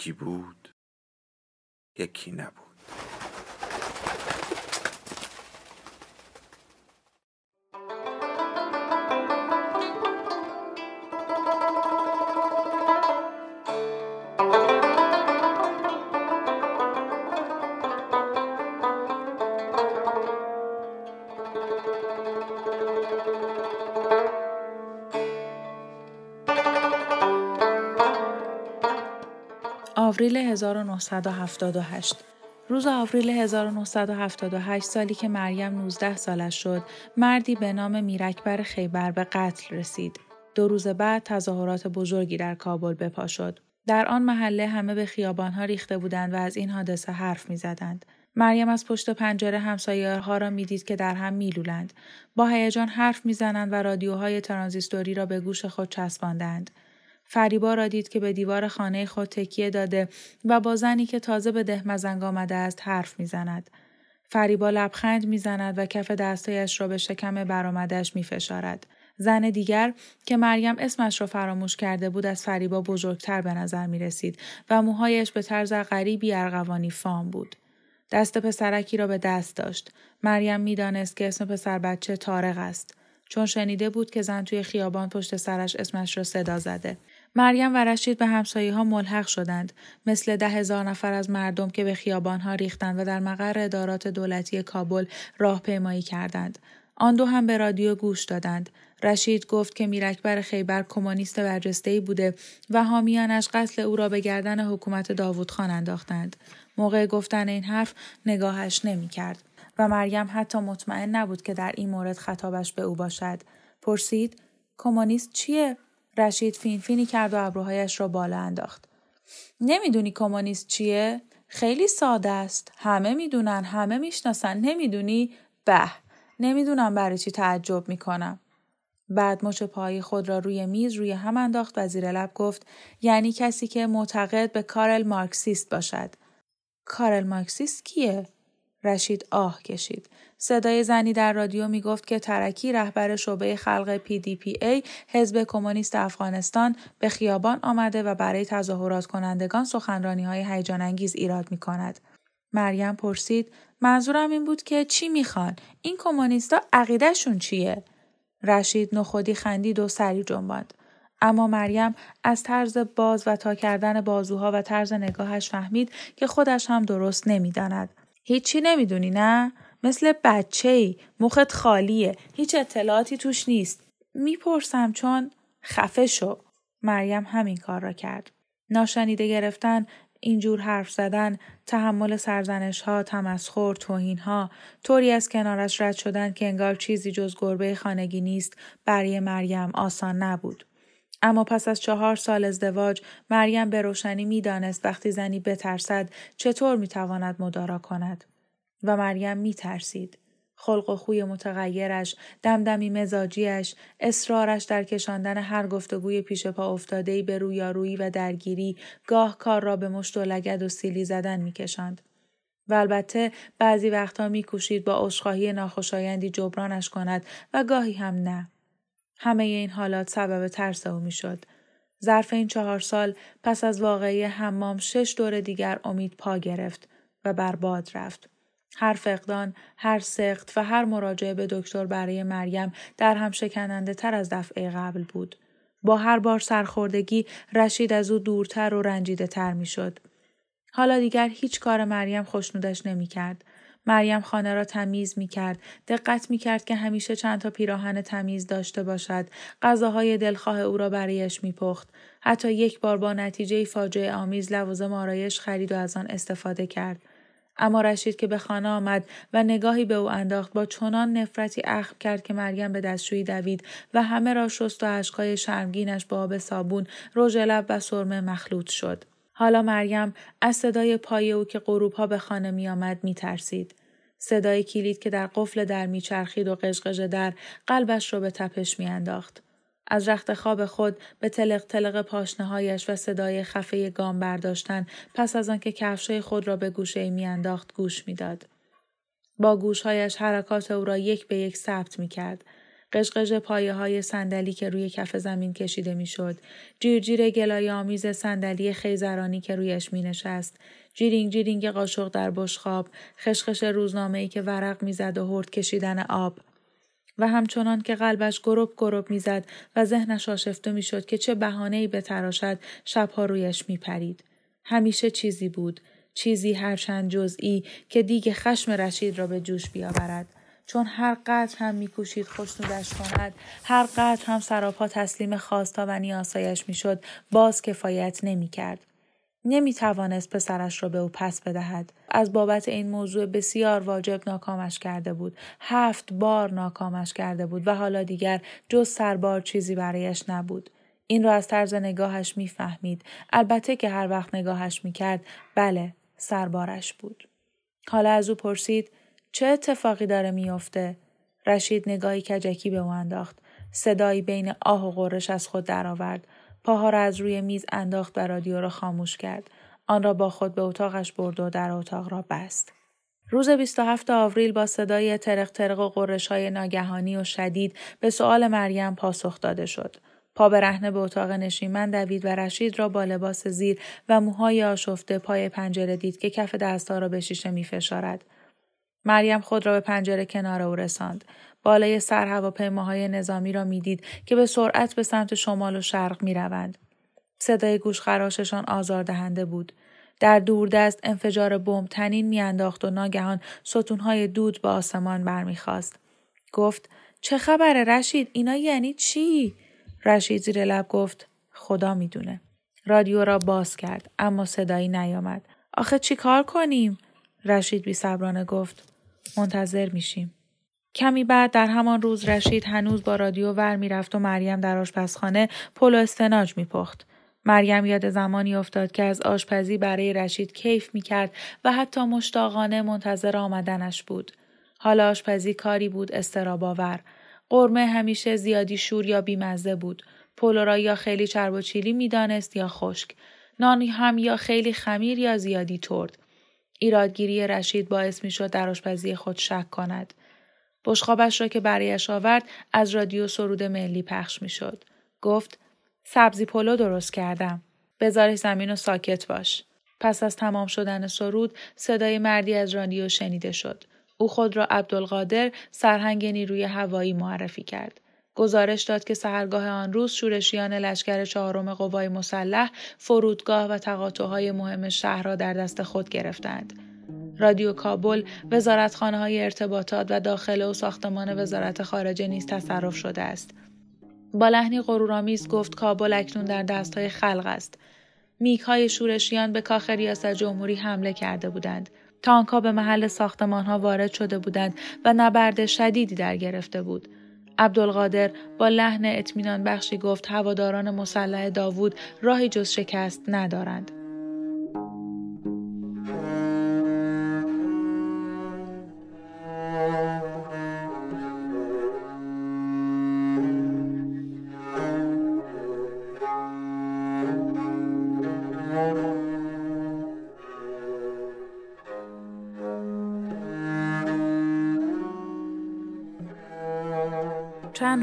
یکی بود یکی نبود. آوریل 1978 روز آوریل 1978 سالی که مریم 19 سالش شد، مردی به نام میرکبر خیبر به قتل رسید. دو روز بعد تظاهرات بزرگی در کابل بپا شد. در آن محله همه به خیابانها ریخته بودند و از این حادثه حرف می‌زدند. مریم از پشت پنجره همسایه ها را می‌دید که در هم میلولند. با هیجان حرف می‌زنند و رادیوهای ترانزیستوری را به گوش خود چسباندند. فریبا را دید که به دیوار خانه خود تکیه داده و با زنی که تازه به ده مزنگ آمده است حرف می‌زند. فریبا لبخند می‌زند و کف دستایش را به شکم برآمدش میفشارد. زن دیگر که مریم اسمش را فراموش کرده بود از فریبا بزرگتر به نظر می رسید و موهایش به طرز غریبی ارغوانی فام بود. دست پسرکی را به دست داشت. مریم می‌دانست که اسم پسر بچه تارق است. چون شنیده بود که زن توی خیابان پشت سرش اسمش را صدا زده. مریم و رشید به همسایه ها ملحق شدند مثل ده هزار نفر از مردم که به خیابان ها ریختند و در مقر ادارات دولتی کابل راهپیمایی کردند. آن دو هم به رادیو گوش دادند. رشید گفت که میرکبر خیبر کمونیست برجسته‌ای بوده و حامیانش قتل او را به گردن حکومت داوود خان انداختند. موقع گفتن این حرف نگاهش نمی کرد و مریم حتی مطمئن نبود که در این مورد خطابش به او باشد. پرسید کمونیست چیه؟ رشید فین فینی کرد و ابروهایش را بالا انداخت. نمی‌دونی کمونیست چیه؟ خیلی ساده است. همه می‌دونن، همه می‌شناسن. نمی‌دونی؟ به. نمی‌دونم برای چی تعجب می‌کنم. بعد مچ پای خود را روی میز روی هم انداخت و زیر لب گفت یعنی کسی که معتقد به کارل مارکسیست باشد. کارل مارکسیست کیه؟ رشید آه کشید. صدای زنی در رادیو می گفت که ترکی رهبر شعبه خلق PDPA حزب کمونیست افغانستان به خیابان آمده و برای تظاهرات کنندگان سخنرانی های هیجان انگیز ایراد می کند. مریم پرسید منظورم این بود که چی می‌خوان؟ این کمونیستا عقیدهشون چیه؟ رشید نخودی خندید و سری جنباند. اما مریم از طرز باز و تا کردن بازوها و طرز نگاهش فهمید که خودش هم درست نمی‌داند. هیچی نمی‌دونی نه؟ مثل بچه ای مخت خالیه هیچ اطلاعاتی توش نیست. می‌پرسم چون خفه شو. مریم همین کار را کرد. ناشنیده گرفتن اینجور حرف زدن تحمل سرزنش ها تمسخر توهین ها طوری از کنارش رد شدن که انگار چیزی جز گربه خانگی نیست برای مریم آسان نبود. اما پس از چهار سال ازدواج مریم به روشنی می‌دانست وقتی زنی بترسد چطور می‌تواند مدارا کند و مریم می ترسید. خلق و خوی متغیرش، دمدمی مزاجیش، اصرارش در کشاندن هر گفتگوی پیش پا افتادهی به رویارویی و درگیری، گاه کار را به مشت و لگد و سیلی زدن میکشاند. و البته بعضی وقتها میکوشید با عذرخواهی ناخوشایندی جبرانش کند و گاهی هم نه. همه این حالات سبب ترس او می‌شد. ظرف این چهار سال پس از واقعی حمام شش دور دیگر امید پا گرفت و برباد رفت. هر فقدان، هر سخت و هر مراجعه به دکتر برای مریم در هم شکننده تر از دفعه قبل بود. با هر بار سرخوردگی رشید از او دورتر و رنجیده تر می شد. حالا دیگر هیچ کار مریم خوشنودش نمی کرد. مریم خانه را تمیز می کرد. دقت می کرد که همیشه چند تا پیراهن تمیز داشته باشد. غذاهای دلخواه او را برایش می پخت. حتی یک بار با نتیجه فاجعه آمیز لوازم آرایش خرید و از آن استفاده کرد. اما رشید که به خانه آمد و نگاهی به او انداخت با چنان نفرتی اخم کرد که مریم به دستشویی دوید و همه را شست و اشکای شرمگینش با آب صابون رژ لب و سرمه مخلوط شد حالا مریم از صدای پای او که غروبها به خانه می می ترسید. صدای کلید که در قفل در میچرخید و قشقش در قلبش را به تپش میانداخت. از رخت خواب خود به تلق تلق پاشنهایش و صدای خفه گام برداشتن پس از آنکه کفشای خود را به گوشه میانداخت گوش می‌داد. با گوشهایش حرکات او را یک به یک ثبت می کرد. قشقش پایه های صندلی که روی کف زمین کشیده می‌شد، جیرجیر گلایه آمیز صندلی خیزرانی که رویش می نشست، جیرینگ جیرینگ قاشق در بشقاب، خشخش روزنامه ای که ورق می‌زد و هورت کشیدن آب. و همچنان که قلبش گروب گروب می‌زد و ذهنش آشفته می‌شد که چه ای بتراشد شبها رویش میپرید. همیشه چیزی بود. چیزی هرچند جزئی که دیگ خشم رشید را به جوش بیاورد. چون هر قدر هم میکوشید خوشنودش کند هر قدر هم سراپا تسلیم خواستا و نیاسایش می‌شد باز کفایت نمی‌کرد نمی توانست پسرش را به او پس بدهد. از بابت این موضوع بسیار واجب ناکامش کرده بود. هفت بار ناکامش کرده بود و حالا دیگر جز سربار چیزی برایش نبود. این را از طرز نگاهش می‌فهمید. البته که هر وقت نگاهش می‌کرد بله سربارش بود. حالا از او پرسید چه اتفاقی داره میافته؟ رشید نگاهی کجکی به او انداخت. صدایی بین آه و غرش از خود درآورد. پاها را از روی میز انداخت و رادیو را خاموش کرد. آن را با خود به اتاقش برد و در اتاق را بست. روز 27 آوریل با صدای ترق ترق و قرش های ناگهانی و شدید به سؤال مریم پاسخ داده شد. پا به به اتاق نشیمن دوید و رشید را با لباس زیر و موهای آشفته پای پنجره دید که کف دستها را به شیشه می فشارد. مریم خود را به پنجره کنار او رساند. بالای سر هواپیماهای نظامی را می‌دید که به سرعت به سمت شمال و شرق می روند. صدای گوشخراششان آزاردهنده بود. در دوردست انفجار بمب تنین میانداخت و ناگهان ستونهای دود به آسمان برمیخواست. گفت چه خبره رشید اینا یعنی چی؟ رشید زیر لب گفت خدا می‌دونه. رادیو را باز کرد اما صدایی نیامد. آخه چی کار کنیم؟ رشید بی گفت منتظر میشیم. کمی بعد در همان روز رشید هنوز با رادیو ور می‌رفت و مریم در آشپزخانه پلو استناج میپخت. مریم یاد زمانی افتاد که از آشپزی برای رشید کیف می‌کرد و حتی مشتاقانه منتظر آمدنش بود. حالا آشپزی کاری بود استراباور. قرمه همیشه زیادی شور یا بیمزه بود. پلو را یا خیلی چرب و چیلی می‌دانست یا خشک. نانی هم یا خیلی خمیر یا زیادی ترد. ایرادگیری رشید باعث می‌شد در آشپزی خود شک کند. بشخابش را که برایش آورد از رادیو سرود ملی پخش می‌شد. گفت سبزی پلو درست کردم. بذارش زمین و ساکت باش. پس از تمام شدن سرود صدای مردی از رادیو شنیده شد. او خود را عبدالقادر سرهنگ نیروی هوایی معرفی کرد. گزارش داد که سهرگاه آن روز شورشیان لشکر چهارم قوای مسلح فرودگاه و تقاطعهای مهم شهر را در دست خود گرفتند. رادیو کابل، وزارتخانه های ارتباطات و داخله و ساختمان وزارت خارجه نیز تصرف شده است. با لحنی غرورآمیز گفت کابل اکنون در دستهای خلق است. میک های شورشیان به کاخ ریاست جمهوری حمله کرده بودند. تانک به محل ساختمان ها وارد شده بودند و نبرد شدیدی در گرفته بود. عبدالقادر با لحن اطمینان بخشی گفت هواداران مسلح داوود راهی جز شکست ندارند.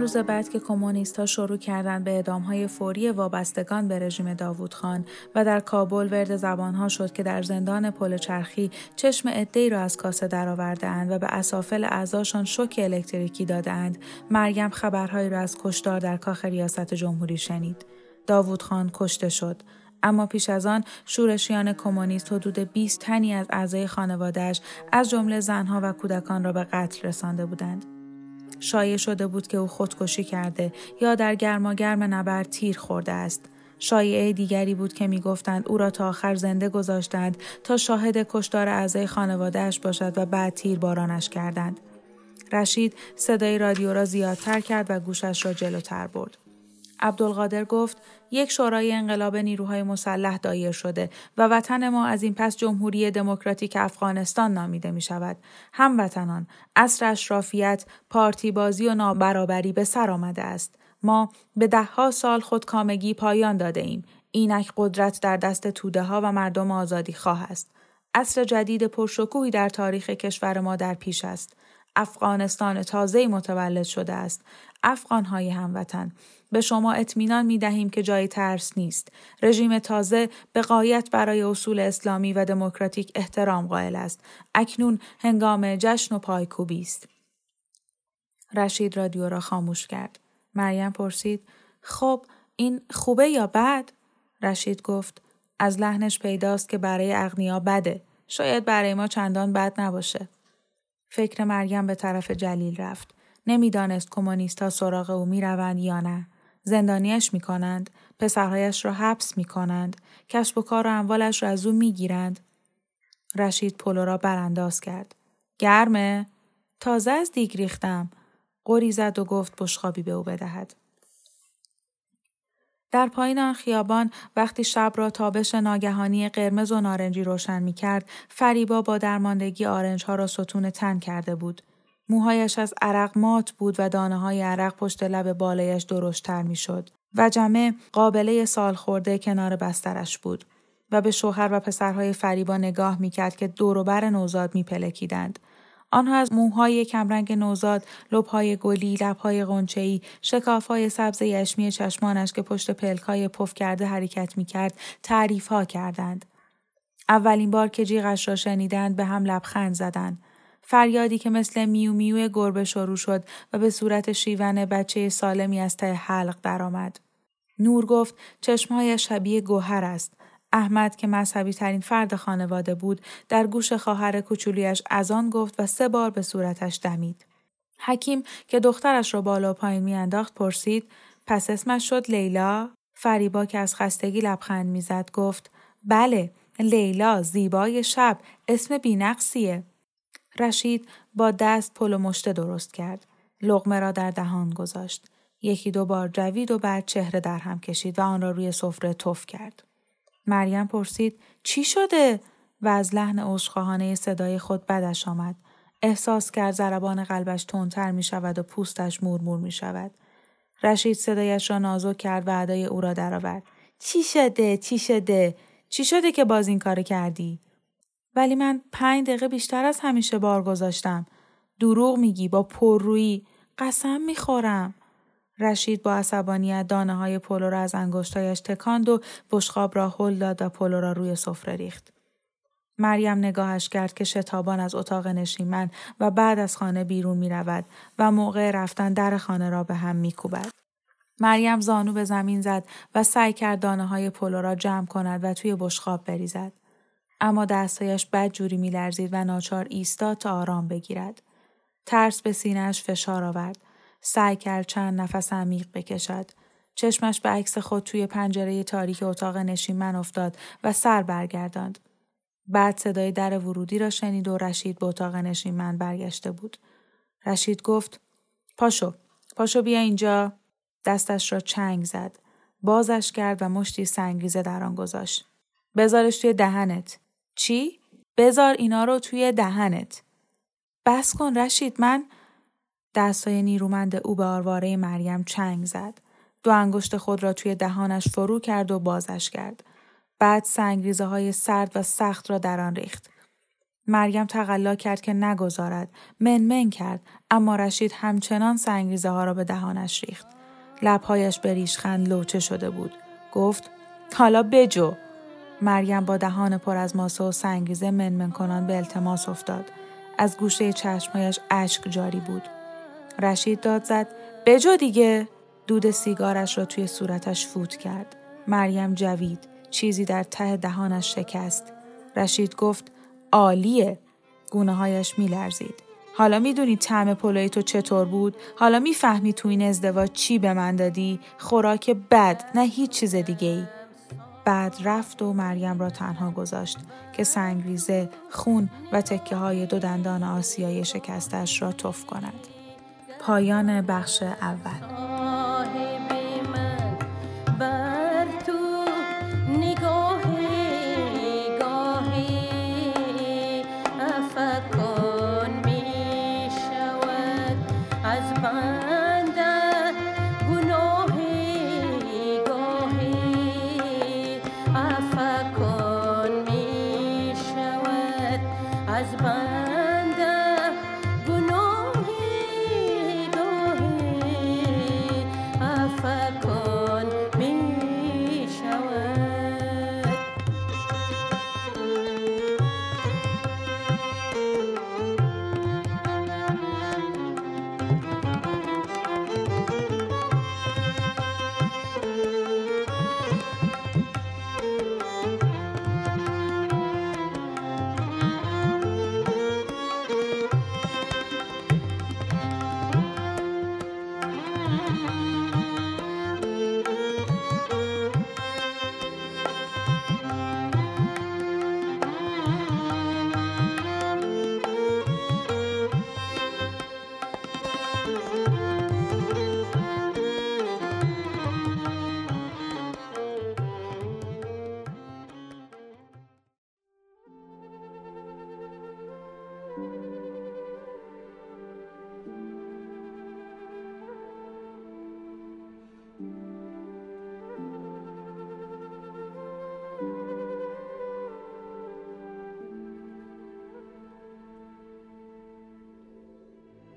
روز بعد که کمونیست ها شروع کردند به اعدام های فوری وابستگان به رژیم داوود خان و در کابل ورد زبان ها شد که در زندان پل چرخی چشم ای را از کاسه درآوردهاند و به اسافل اعضاشان شوک الکتریکی دادهاند. مریم خبرهایی را از کشتار در کاخ ریاست جمهوری شنید. داوود خان کشته شد. اما پیش از آن شورشیان کمونیست حدود 20 تنی از اعضای خانوادهش از جمله زنها و کودکان را به قتل رسانده بودند. شایع شده بود که او خودکشی کرده یا در گرماگرم نبرد تیر خورده است. شایعه دیگری بود که می‌گفتند او را تا آخر زنده گذاشتند تا شاهد کشتار اعضای خانوادهش باشد و بعد تیر بارانش کردند. رشید صدای رادیو را زیادتر کرد و گوشش را جلوتر برد. عبدالقادر گفت یک شورای انقلاب نیروهای مسلح دایر شده و وطن ما از این پس جمهوری دموکراتیک افغانستان نامیده می شود. هموطنان، اصر اشرافیت، پارتی بازی و نابرابری به سر آمده است. ما به دهها سال خودکامگی پایان داده ایم. اینک قدرت در دست توده ها و مردم آزادی خواه است. اصر جدید پرشکوهی در تاریخ کشور ما در پیش است. افغانستان تازه متولد شده است. افغانهای هموطن به شما اطمینان می دهیم که جای ترس نیست. رژیم تازه به قایت برای اصول اسلامی و دموکراتیک احترام قائل است. اکنون هنگام جشن و پایکوبی است. رشید رادیو را خاموش کرد. مریم پرسید خب این خوبه یا بد؟ رشید گفت از لحنش پیداست که برای اغنیا بده. شاید برای ما چندان بد نباشه. فکر مریم به طرف جلیل رفت. نمی‌دانست کمونیست ها سراغ او می روند یا نه. زندانیش می کنند. پسرهایش را حبس می کنند. کسب و کار و اموالش را از او می گیرند. رشید پلو را برانداز کرد. گرمه؟ تازه از دیگ ریختم. قری زد و گفت بشخابی به او بدهد. در پایین آن خیابان وقتی شب را تابش ناگهانی قرمز و نارنجی روشن می کرد، فریبا با درماندگی آرنج ها را ستون تن کرده بود. موهایش از عرق مات بود و دانه های عرق پشت لب بالایش درشتر می شد و جمع قابله سال خورده کنار بسترش بود و به شوهر و پسرهای فریبا نگاه می کرد که دوروبر نوزاد می پلکیدند. آنها از موهای کمرنگ نوزاد، لبهای گلی، لبهای غنچه‌ای، شکافهای سبز یشمی چشمانش که پشت پلکای پف کرده حرکت می کرد، تعریف ها کردند. اولین بار که جیغش را شنیدند به هم لبخند زدند. فریادی که مثل میو میو گربه شروع شد و به صورت شیون بچه سالمی از ته حلق درآمد. نور گفت چشمهای شبیه گوهر است. احمد که مذهبی ترین فرد خانواده بود در گوش خواهر کوچولیش از آن گفت و سه بار به صورتش دمید. حکیم که دخترش را بالا و پایین میانداخت پرسید پس اسمش شد لیلا؟ فریبا که از خستگی لبخند می‌زد گفت بله لیلا زیبای شب اسم بینقصیه. رشید با دست پل و مشته درست کرد. لغمه را در دهان گذاشت. یکی دو بار جوید و بعد چهره در هم کشید و آن را روی سفره تف کرد. مریم پرسید چی شده؟ و از لحن عذرخواهانه صدای خود بدش آمد. احساس کرد ضربان قلبش تندتر می شود و پوستش مورمور می شود. رشید صدایش را نازک کرد و ادای او را درآورد. چی شده؟ چی شده؟ چی شده که باز این کار کردی؟ ولی من پنج دقیقه بیشتر از همیشه بار گذاشتم. دروغ میگی با پررویی. قسم می‌خورم. رشید با عصبانیت دانه های پلو را از انگشتایش تکاند و بشخاب را هل داد و پلو را روی سفره ریخت. مریم نگاهش کرد که شتابان از اتاق نشیمن و بعد از خانه بیرون می رود و موقع رفتن در خانه را به هم می کوبد. مریم زانو به زمین زد و سعی کرد دانه های پلو را جمع کند و توی بشخاب بریزد. اما دستایش بد جوری می لرزید و ناچار ایستاد تا آرام بگیرد. ترس به سینهش فشار آورد. سعی کرد چند نفس عمیق بکشد. چشمش به عکس خود توی پنجره تاریک اتاق نشیمن افتاد و سر برگرداند. بعد صدای در ورودی را شنید و رشید به اتاق نشیمن برگشته بود. رشید گفت پاشو پاشو بیا اینجا دستش را چنگ زد. بازش کرد و مشتی سنگریزه در آن گذاشت. بذارش توی دهنت. چی؟ بذار اینا رو توی دهنت. بس کن رشید من دستای نیرومند او به آرواره مریم چنگ زد. دو انگشت خود را توی دهانش فرو کرد و بازش کرد. بعد سنگریزه های سرد و سخت را در آن ریخت. مریم تقلا کرد که نگذارد. منمن کرد اما رشید همچنان سنگریزه ها را به دهانش ریخت. لبهایش به ریشخند لوچه شده بود. گفت حالا بجو. مریم با دهان پر از ماسه و سنگریزه منمن کنان به التماس افتاد. از گوشه چشمهایش اشک جاری بود. رشید داد زد بجا دیگه دود سیگارش را توی صورتش فوت کرد مریم جوید چیزی در ته دهانش شکست رشید گفت عالیه گونه هایش می لرزید. حالا می‌دونی طعم پلوی تو چطور بود؟ حالا می‌فهمی تو این ازدواج چی به من دادی؟ خوراک بد نه هیچ چیز دیگه ای. بعد رفت و مریم را تنها گذاشت که سنگریزه، خون و تکه های دو دندان آسیای شکستش را تف کند. پایان بخش اول.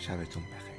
شبتون بخیر.